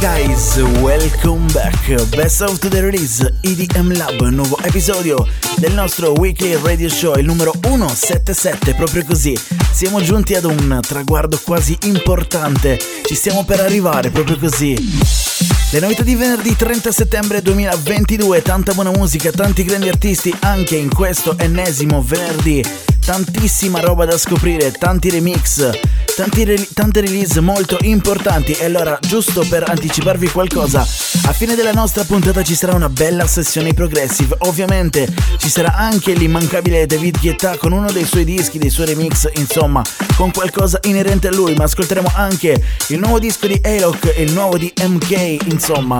guys, welcome back. Best of the release EDM Lab, nuovo episodio del nostro weekly radio show, il numero 177, proprio così. Siamo giunti ad un traguardo quasi importante, ci stiamo per arrivare proprio così. Le novità di venerdì 30 settembre 2022, tanta buona musica, tanti grandi artisti anche in questo ennesimo venerdì. Tantissima roba da scoprire, tanti remix, tanti re- tante release molto importanti. E allora, giusto per anticiparvi qualcosa, a fine della nostra puntata ci sarà una bella sessione progressive. Ovviamente ci sarà anche l'immancabile David Guetta con uno dei suoi dischi, dei suoi remix, insomma, con qualcosa inerente a lui. Ma ascolteremo anche il nuovo disco di Alok e il nuovo di MK, insomma.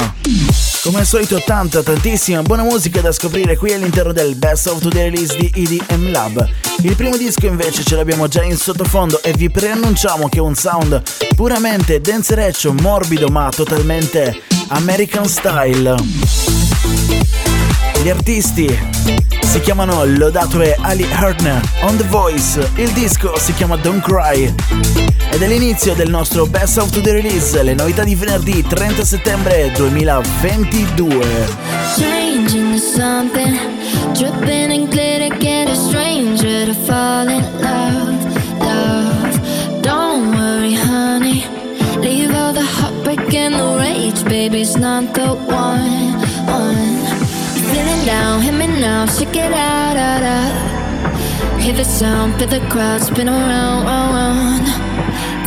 Come al solito tanta, tantissima buona musica da scoprire qui all'interno del Best of Today Release di EDM Lab. Il primo disco invece ce l'abbiamo già in sottofondo e vi preannunciamo che è un sound puramente dancereccio, morbido ma totalmente American style. Gli artisti si chiamano Lodato e Ali Hartner on The Voice, il disco si chiama Don't Cry ed è l'inizio del nostro Best of the Release, le novità di venerdì 30 settembre 2022. It out, out, out. Hear the sound, feel the crowd spin around, round, round.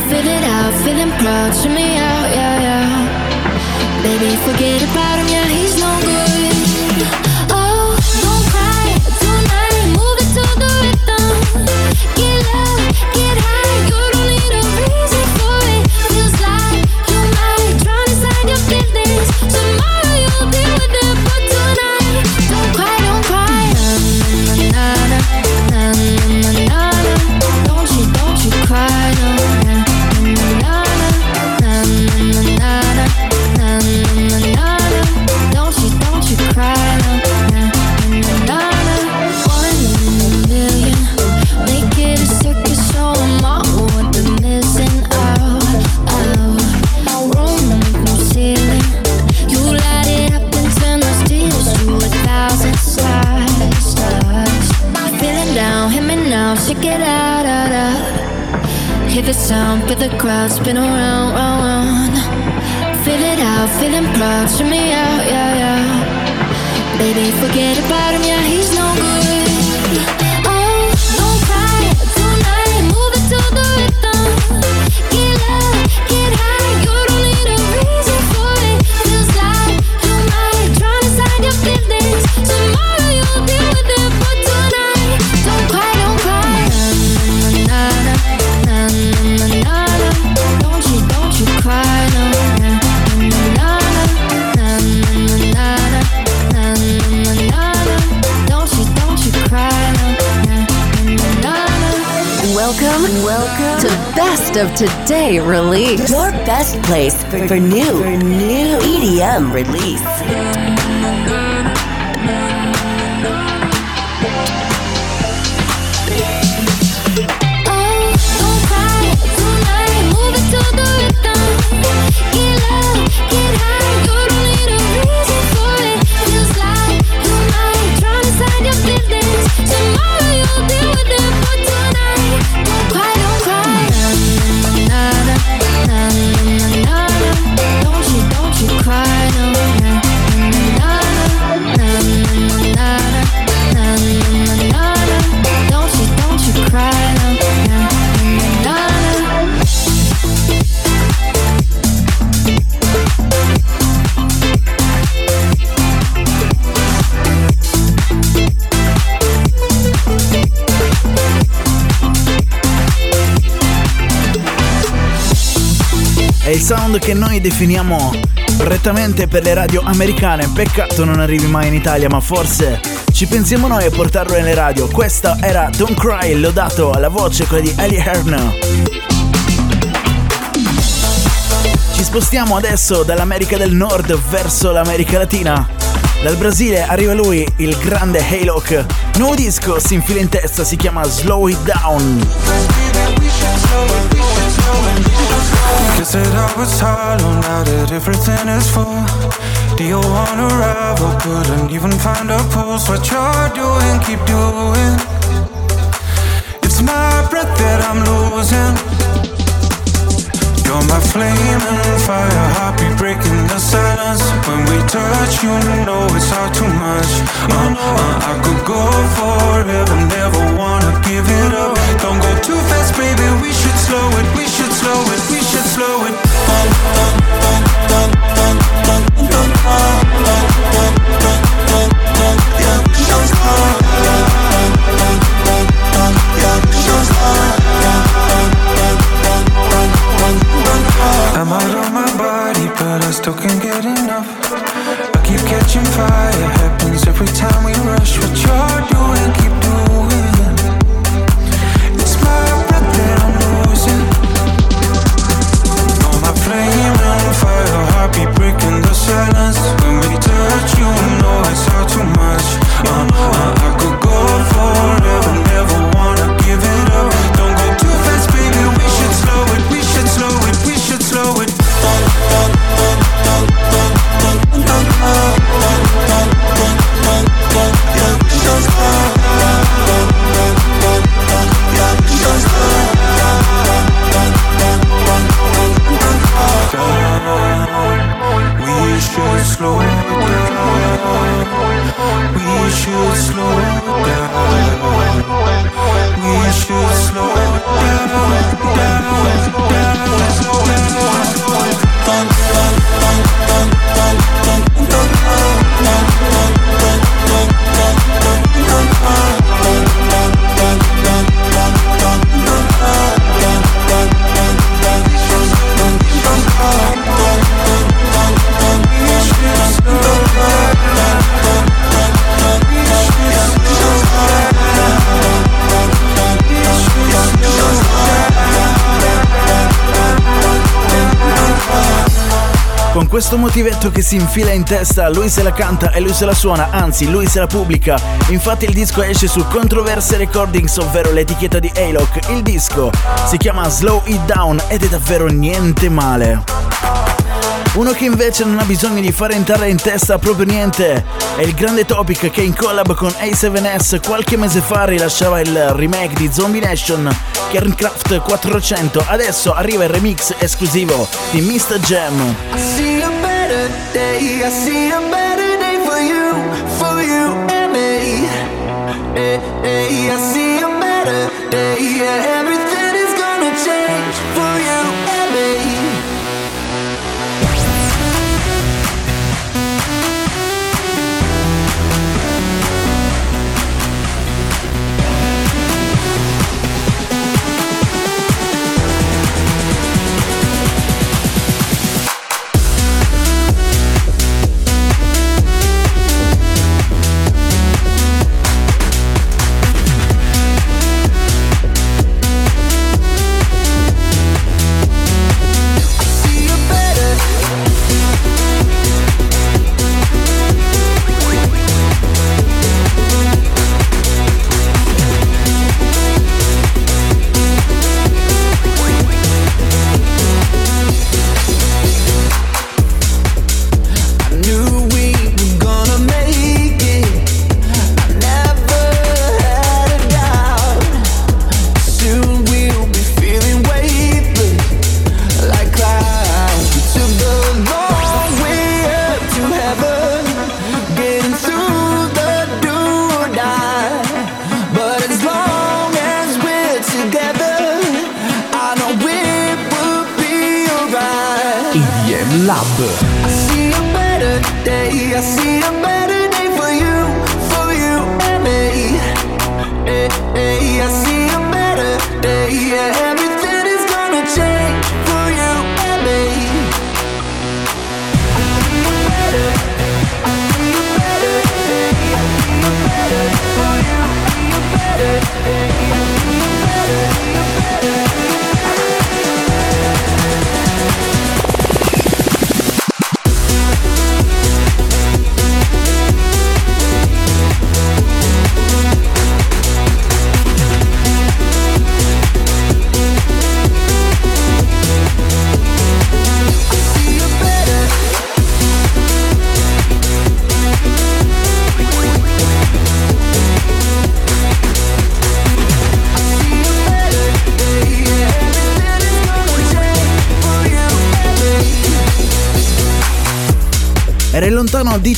Feel it out, feeling proud, shimmy out, yeah, yeah. Baby, forget about him, yeah, he's The sound, feel the crowd spin around, round, round. Feel it out, feeling proud, shimmy out, yeah, yeah. Baby, forget about him, yeah, he's no good. Best of Today release. Your best place for, for new, for new EDM release. Sound che noi definiamo prettamente per le radio americane. Peccato non arrivi mai in Italia, ma forse ci pensiamo noi a portarlo nelle radio. Questa era Don't Cry, lodato alla voce, quella di Ellie Herner. Ci spostiamo adesso dall'America del Nord verso l'America Latina. Dal Brasile arriva lui, il grande Haylock. Nuovo disco si infila in testa, si chiama Slow It Down. That I was hollow now that everything is full. Do you wanna rival? Couldn't even find a pulse. What you're doing, keep doing. It's my breath that I'm losing. You're my flame and fire, heartbeat breaking the silence. When we touch, you know it's all too much. Uh, uh, I could go forever, never wanna give it up. Don't go too fast, baby. We should slow it, we should slow it, we should slow it. I'm but I still can't get enough. I keep catching fire, happens every time we rush. What you're doing, keep doing. It's my breath that I'm losing. On my flame and fire, heartbeat breaking the silence. When we touch, you know it's all too much. Uh, uh, I could go forever, slow down. We should slow down. We should slow down, questo motivetto che si infila in testa, lui se la canta e lui se la suona, anzi lui se la pubblica. Infatti il disco esce su Controverse Recordings, ovvero l'etichetta di Alock. Il disco si chiama Slow It Down ed è davvero niente male. Uno che invece non ha bisogno di fare entrare in testa proprio niente è il grande Topic che in collab con A7S qualche mese fa rilasciava il remake di Zombie Nation Kerncraft 400. Adesso arriva il remix esclusivo di Mr. Jam. I see a better day, I see a better day for you, for you and me. Hey, hey, I see a better day, yeah,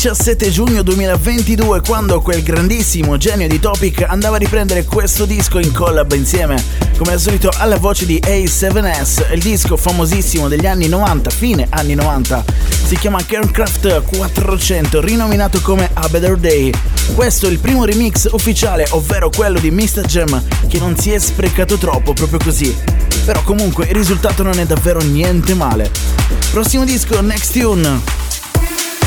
17 giugno 2022 quando quel grandissimo genio di Topic andava a riprendere questo disco in collab insieme, come al solito alla voce di A7S, il disco famosissimo degli anni 90, fine anni 90. Si chiama Kerncraft 400, rinominato come A Better Day. Questo è il primo remix ufficiale, ovvero quello di Mr. Gem, che non si è sprecato troppo, proprio così. Però comunque il risultato non è davvero niente male. Prossimo disco, Next Tune.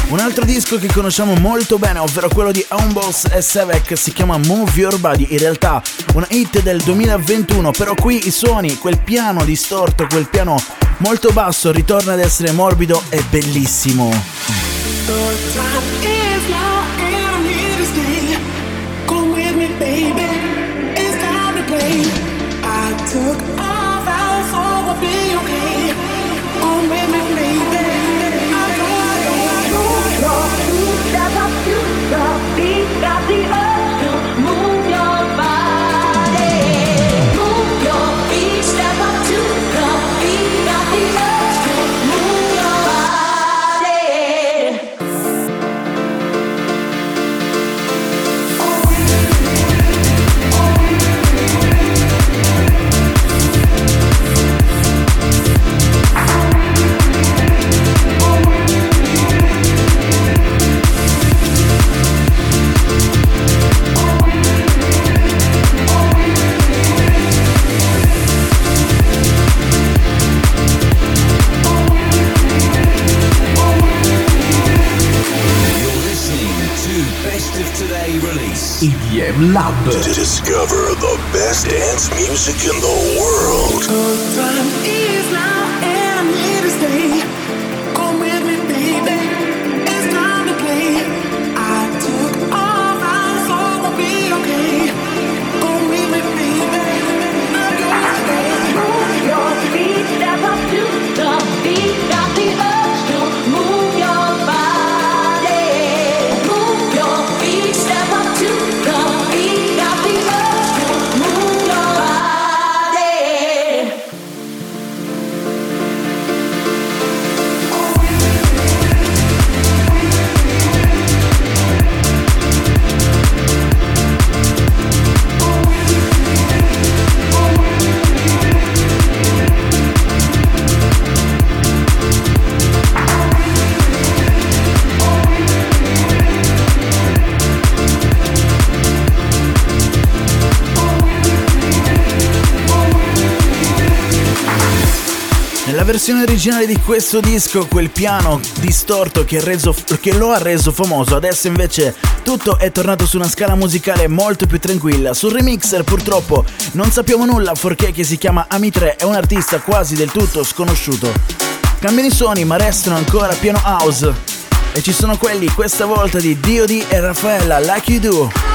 Un altro disco che conosciamo molto bene, ovvero quello di Homeboss e Sevek, si chiama Move Your Body, in realtà una hit del 2021, però qui i suoni, quel piano distorto, quel piano molto basso ritorna ad essere morbido e bellissimo. Off, I EDM Lab. To discover the best dance music in the world. Originale di questo disco, quel piano distorto che, reso- che lo ha reso famoso, adesso invece tutto è tornato su una scala musicale molto più tranquilla. Sul remixer purtroppo non sappiamo nulla, forché che si chiama Ami 3 è un artista quasi del tutto sconosciuto. Cambiano i suoni, ma restano ancora piano house. E ci sono quelli questa volta di D.O.D. e Raffaella, Like You Do.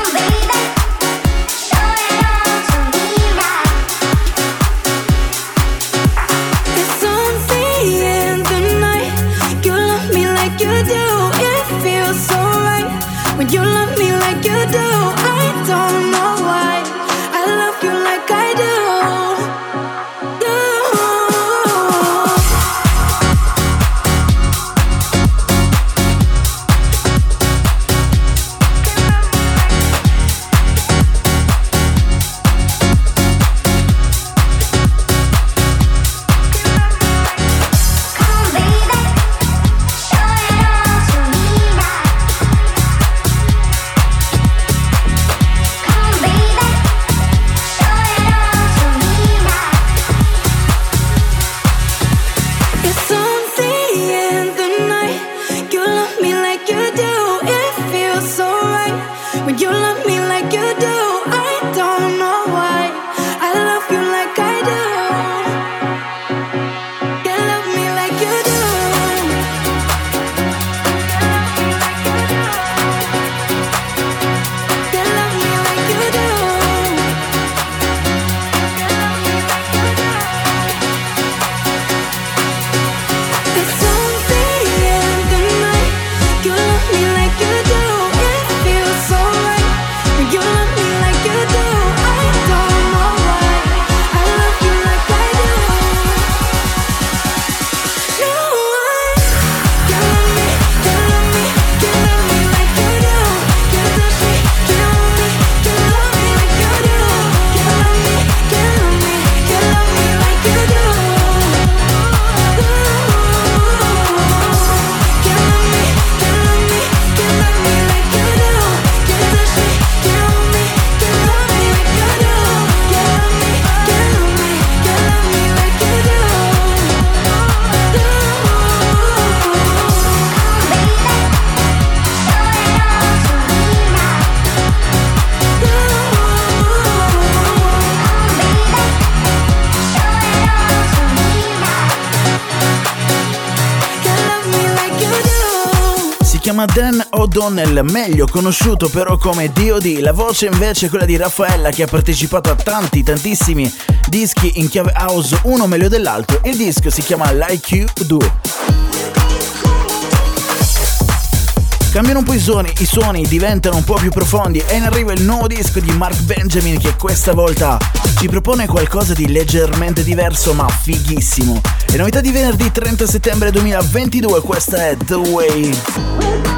O'Donnell, meglio conosciuto però come D.O.D. La voce invece è quella di Raffaella che ha partecipato a tanti, tantissimi dischi in chiave house, uno meglio dell'altro. Il disco si chiama Like You Do. Cambiano un po' i suoni, i suoni diventano un po' più profondi e in arrivo il nuovo disco di Mark Benjamin che questa volta ci propone qualcosa di leggermente diverso ma fighissimo. E novità di venerdì 30 settembre 2022, questa è The Way.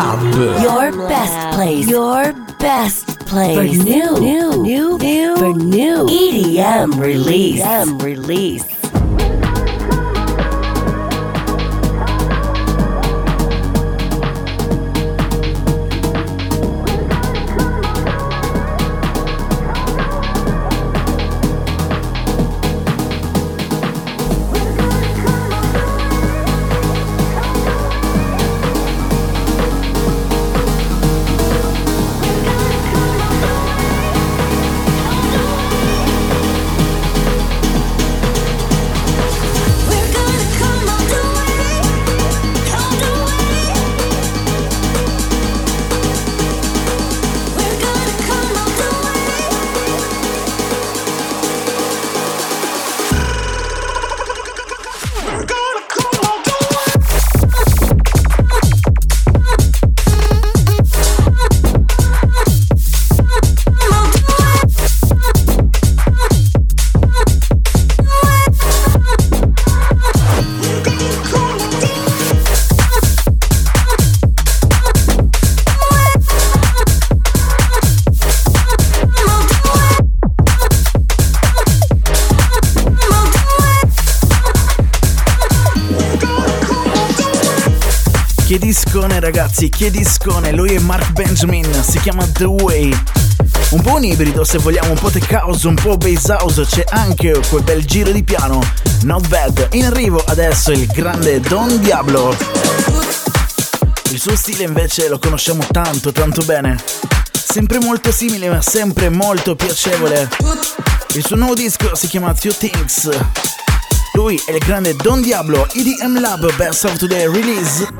EDM Lab. Your best place. Your best place. For new, new, new, new, for new EDM release. EDM release. Ragazzi, che discone, lui è Mark Benjamin, si chiama The Way. Un po' un ibrido se vogliamo, un po' tech house, un po' bass house, c'è anche quel bel giro di piano, not bad. In arrivo adesso il grande Don Diablo. Il suo stile invece lo conosciamo tanto, tanto bene. Sempre molto simile ma sempre molto piacevole. Il suo nuovo disco si chiama Two Things. Lui è il grande Don Diablo, EDM Lab Best of Today Release.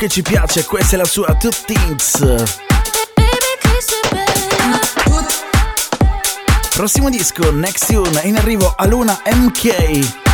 Che ci piace, questa è la sua Two Things. Prossimo disco, Next Tune, in arrivo a Luna MK.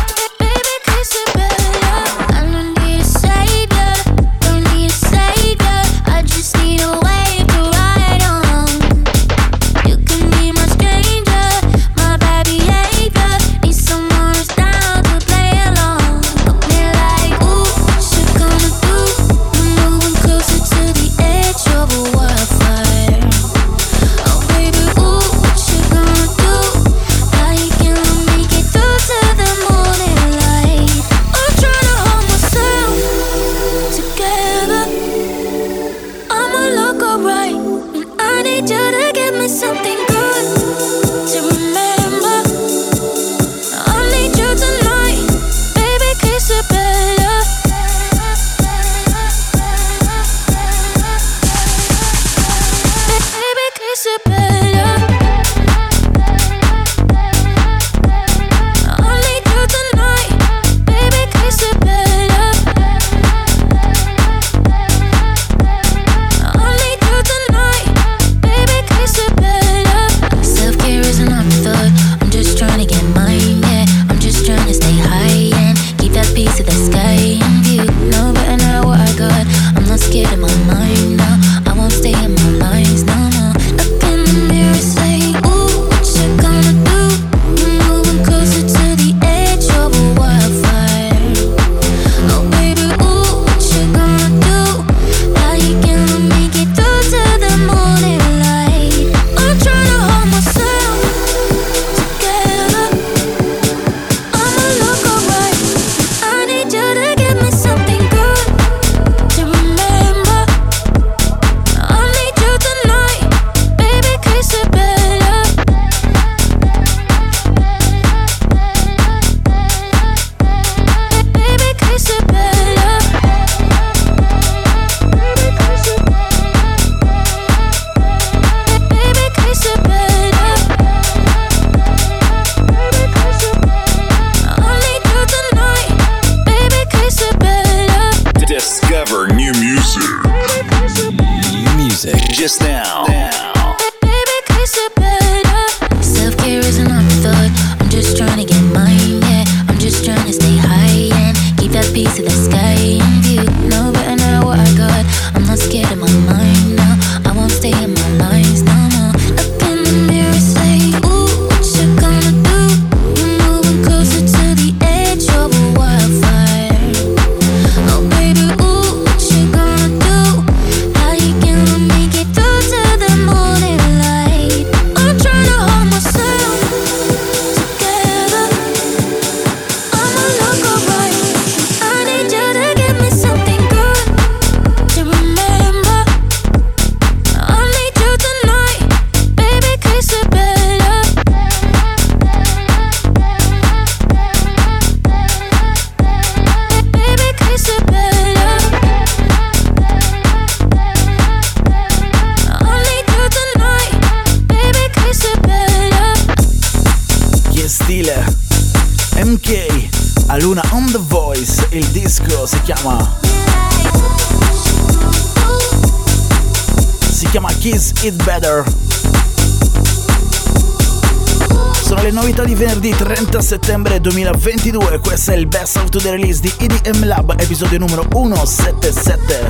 Settembre 2022, questo è il Best of the Release di EDM Lab, episodio numero 177.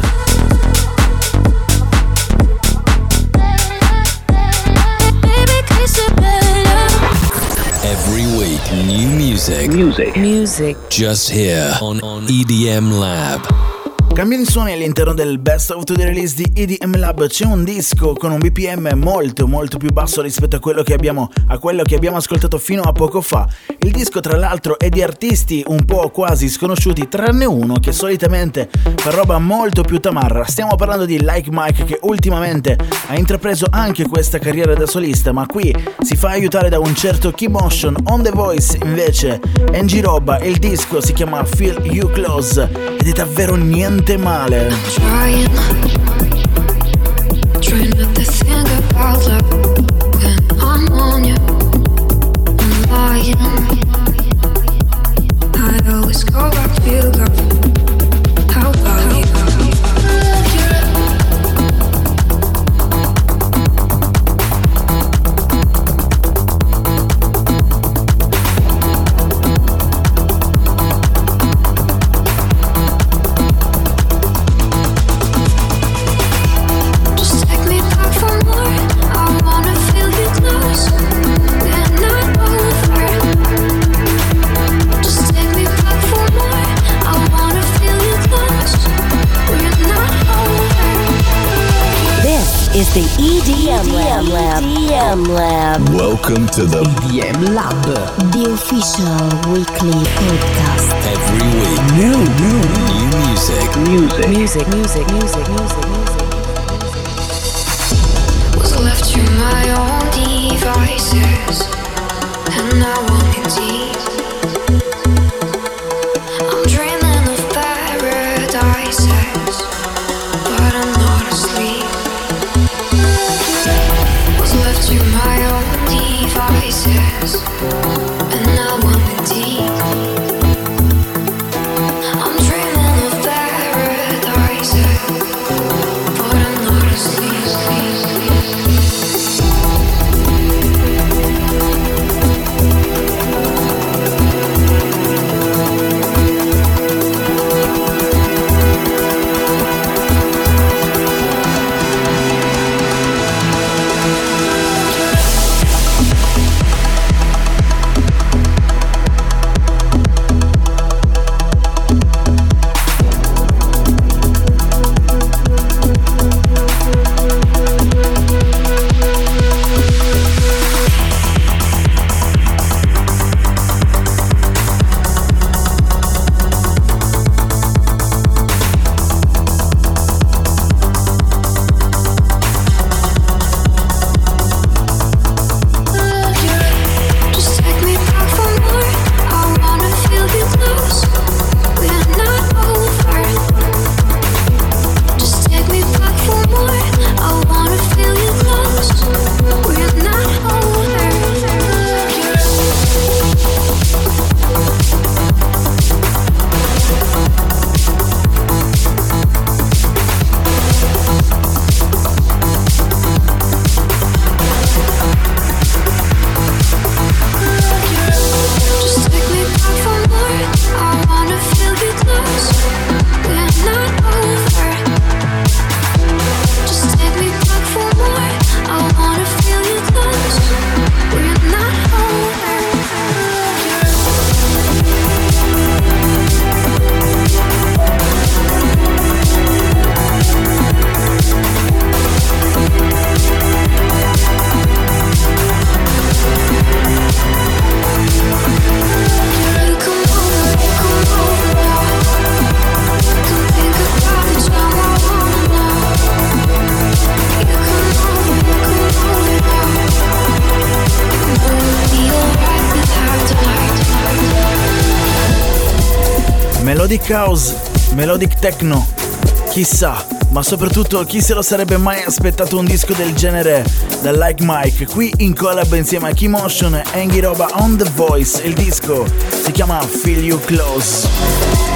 Every week, new music. Music. Music. Just here on, on EDM Lab. Cambiano i suoni all'interno del Best of the Release di EDM Lab. C'è un disco con un BPM molto molto più basso rispetto a quello che abbiamo, a quello che abbiamo ascoltato fino a poco fa. Il disco tra l'altro è di artisti un po' quasi sconosciuti, tranne uno che solitamente fa roba molto più tamarra. Stiamo parlando di Like Mike che ultimamente ha intrapreso anche questa carriera da solista, ma qui si fa aiutare da un certo Key Motion. On The Voice invece è in giroba il disco si chiama Feel You Close ed è davvero niente male. Trying, trying not to think about love when I'm on you. Lying. I always go back to you, girl. EDM Lab. EDM Lab. Welcome to the EDM Lab. The official weekly podcast. every week. New, new, New music. music. Music, music, music, music, music. Was left to my own devices, and now I won't deep. Melodic House, Melodic Techno, chissà, ma soprattutto chi se lo sarebbe mai aspettato un disco del genere da Like Mike, qui in collab insieme a Keymotion Angie Roba on The Voice, il disco si chiama Feel You Close.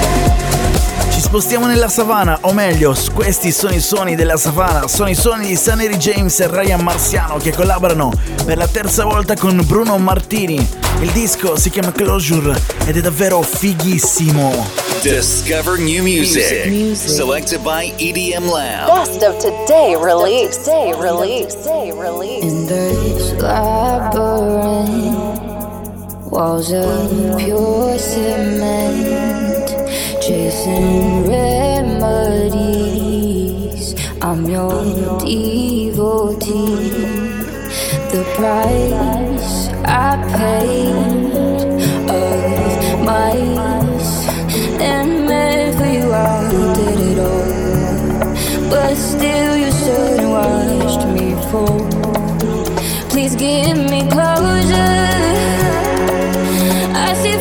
Ci spostiamo nella savana, o meglio, questi sono i suoni della savana, sono i suoni di Sunny James e Ryan Marciano che collaborano per la terza volta con Bruno Martini. Il disco si chiama Closure ed è davvero fighissimo. Discover new music. Selected by EDM Lab. Best of today release. Today release. Today release. In this labyrinth, walls of pure cement, chasing remedies. I'm your devotee. The price I paid of mice and meant for you, I did it all. But still, you stood and watched me fall. Please give me closure. I see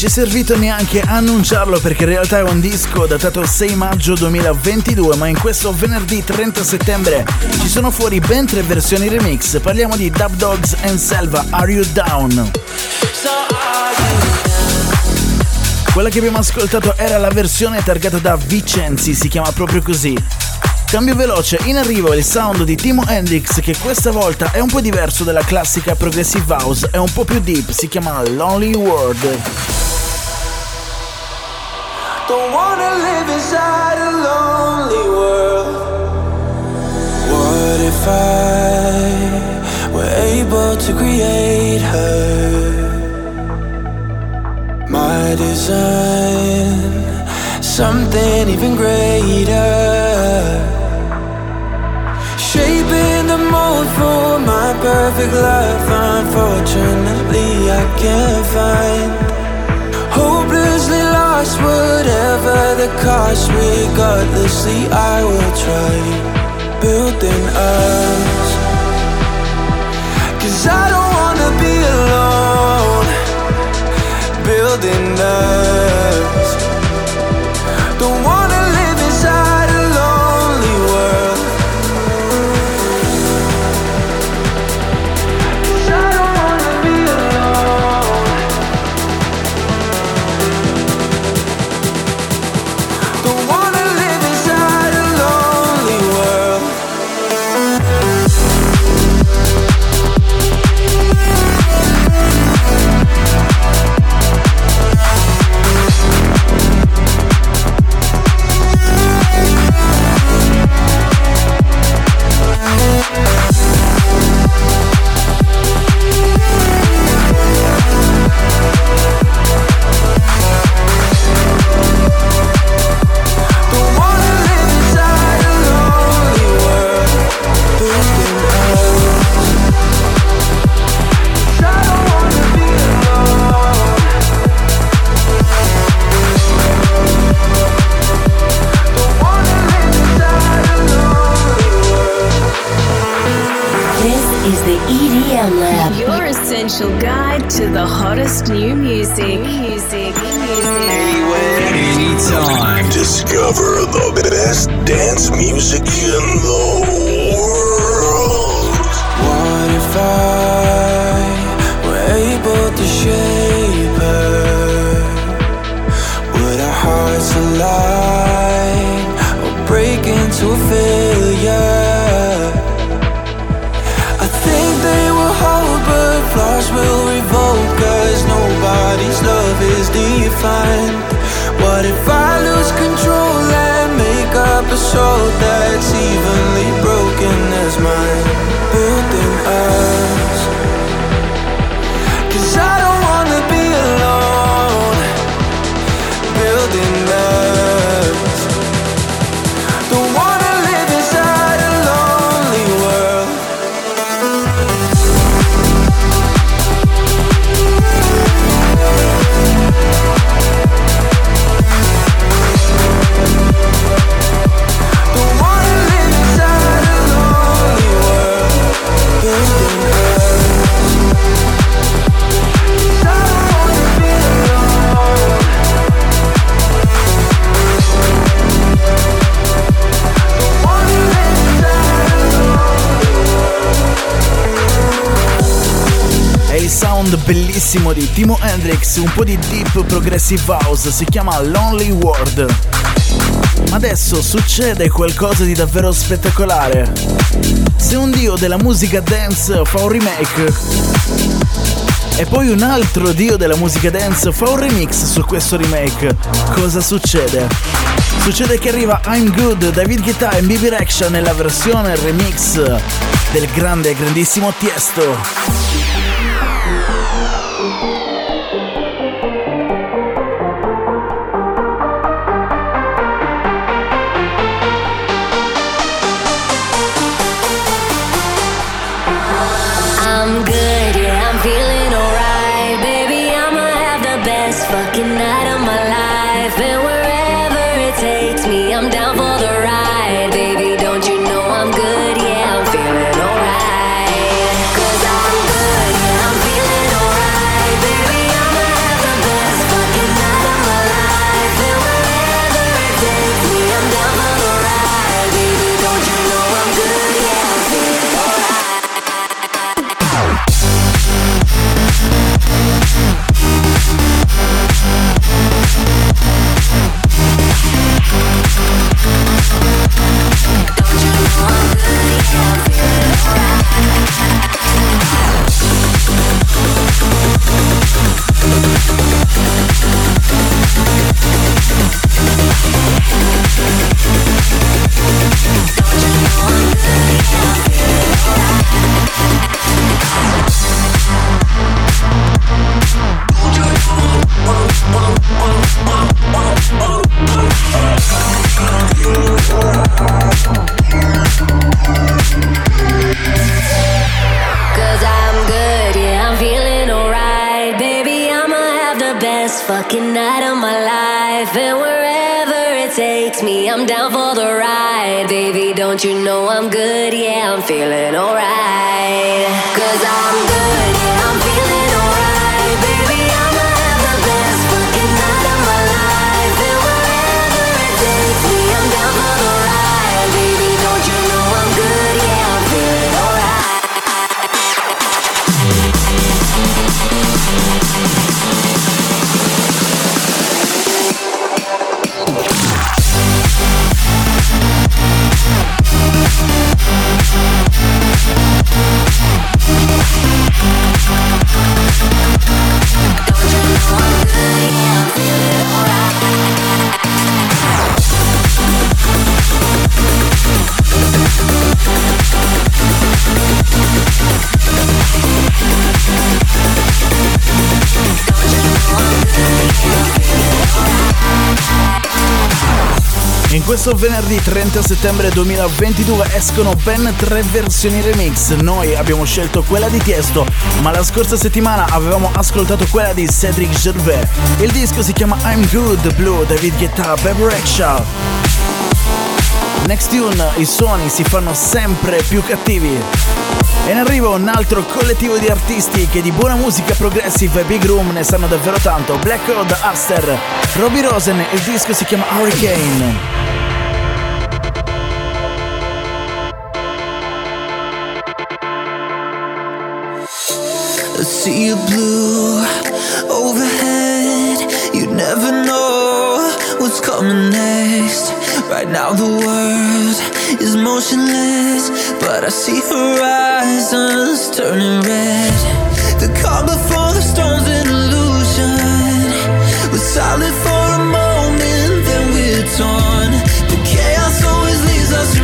ci è servito neanche annunciarlo perché in realtà è un disco datato 6 maggio 2022, ma in questo venerdì 30 settembre ci sono fuori ben tre versioni remix. Parliamo di Dub Dogs and Selva, Are You Down? Quella che abbiamo ascoltato era la versione targata da Vicenzi, si chiama proprio così. Cambio veloce, in arrivo il sound di Timo Hendrix che questa volta è un po' diverso dalla classica progressive house, è un po' più deep, si chiama Lonely World. Don't wanna live inside a lonely world. What if I were able to create her? My design, something even greater. Shaping the mold for my perfect life. Unfortunately, I can't find. Lost, whatever the cost, regardlessly, I will try building us. Cause I don't wanna be alone, building us. Sound bellissimo di Timo Hendrix, un po' di deep progressive house, si chiama Lonely World. Ma adesso succede qualcosa di davvero spettacolare. Se un dio della musica dance fa un remake e poi un altro dio della musica dance fa un remix su questo remake, cosa succede? Succede che arriva I'm Good, David Guetta e BB Rexha nella versione remix del grande e grandissimo Tiesto. Questo venerdì 30 settembre 2022 escono ben tre versioni remix. Noi abbiamo scelto quella di Tiesto, ma la scorsa settimana avevamo ascoltato quella di Cedric Gervais. Il disco si chiama I'm Good Blue, David Guetta, Baby Rexha. Next tune, i suoni si fanno sempre più cattivi. E in arrivo un altro collettivo di artisti che di buona musica progressive e big room ne sanno davvero tanto. Black Code, Aster, Robbie Rosen, il disco si chiama Hurricane. See of blue overhead. You never know what's coming next. Right now the world is motionless, but I see horizons turning red. The calm before the storm's an illusion. We're silent for a moment, then we're torn. The chaos always leaves us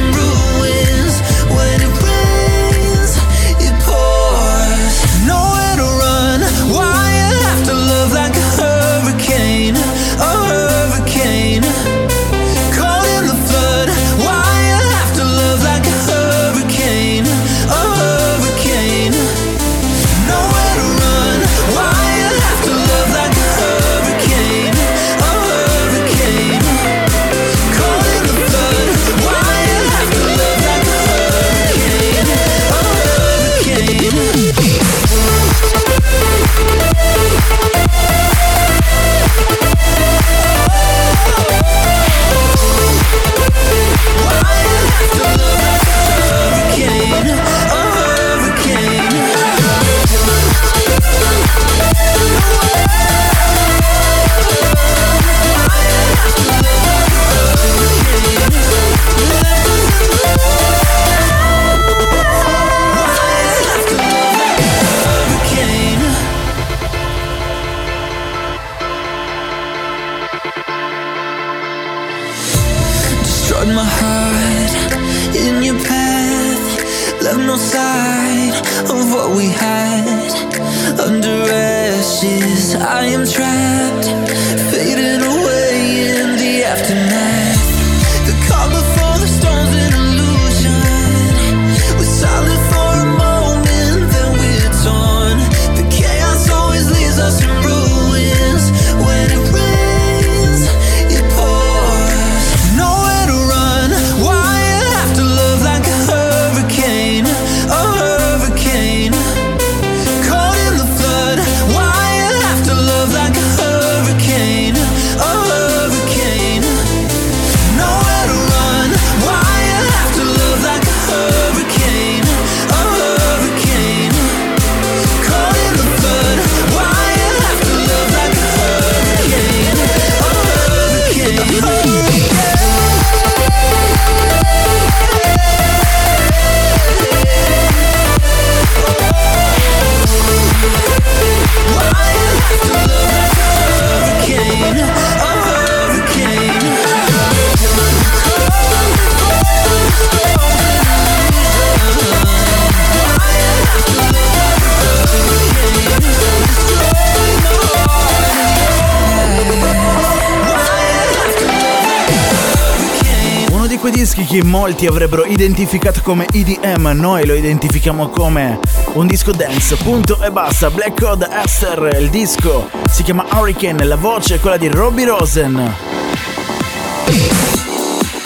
molti avrebbero identificato come EDM, noi lo identifichiamo come un disco dance, punto e basta. Black Code Esther, il disco si chiama Hurricane, la voce è quella di Robbie Rosen.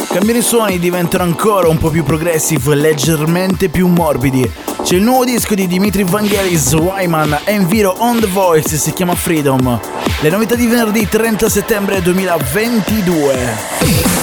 Cambiano i suoni, diventano ancora un po' più progressive, leggermente più morbidi. C'è il nuovo disco di Dimitri Vangelis, Wyman e Enviro on the Voice, si chiama Freedom. Le novità di venerdì 30 settembre 2022.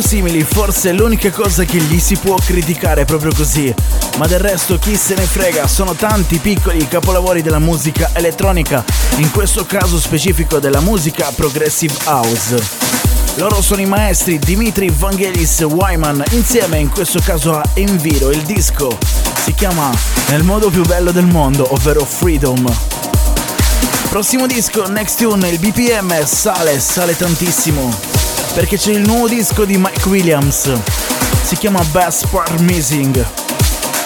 Simili, forse l'unica cosa che gli si può criticare è proprio così. Ma del resto chi se ne frega, sono tanti piccoli capolavori della musica elettronica, in questo caso specifico della musica progressive house. Loro sono i maestri Dimitri Vangelis Wyman insieme in questo caso a Enviro, il disco si chiama Nel modo più bello del mondo, ovvero Freedom. Prossimo disco, Next Tune, il BPM sale, sale tantissimo, perché c'è il nuovo disco di Mike Williams, si chiama Best Part Missing.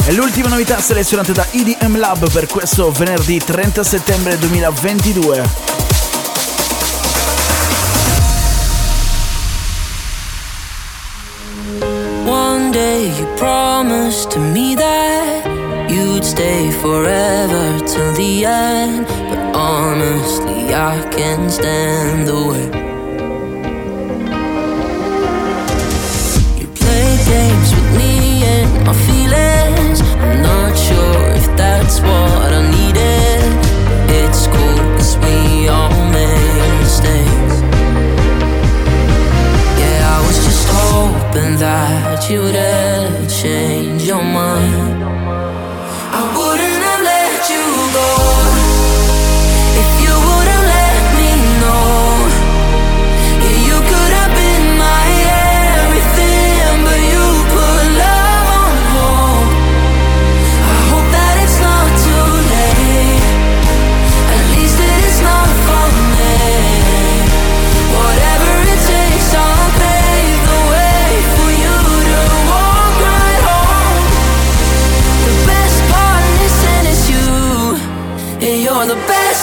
È l'ultima novità selezionata da EDM Lab per questo venerdì 30 settembre 2022. One day you promised to me that you'd stay forever till the end. But honestly, I can't stand the way I'm not sure if that's what I needed. It's we all make mistakes. Yeah, I was just hoping that you would ever change your mind.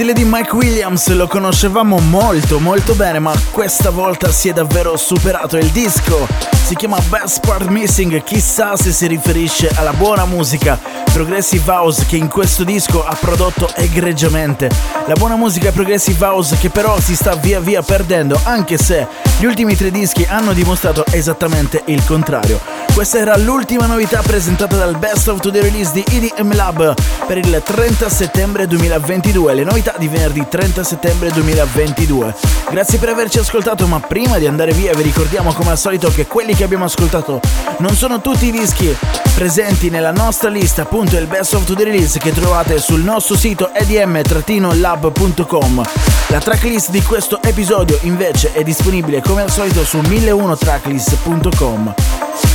Stile di Mike Williams lo conoscevamo molto molto bene, ma questa volta si è davvero superato il disco. Si chiama Best Part Missing, chissà se si riferisce alla buona musica Progressive House che in questo disco ha prodotto egregiamente. La buona musica Progressive House che però si sta via via perdendo, anche se gli ultimi tre dischi hanno dimostrato esattamente il contrario. Questa era l'ultima novità presentata dal Best of Today Release di EDM Lab per il 30 settembre 2022. Le novità di venerdì 30 settembre 2022. Grazie per averci ascoltato, ma prima di andare via vi ricordiamo come al solito che quelli che abbiamo ascoltato non sono tutti i dischi presenti nella nostra lista, appunto il Best of the Release che trovate sul nostro sito edm-lab.com. La tracklist di questo episodio invece è disponibile come al solito su 1001tracklist.com.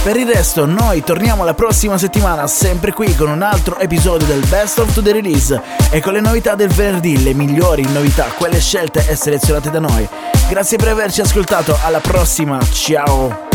Per il resto noi torniamo la prossima settimana sempre qui con un altro episodio del Best of the Release e con le novità del venerdì, le migliori novità, quelle scelte e selezionate da noi. Grazie per averci ascoltato, alla prossima, ciao!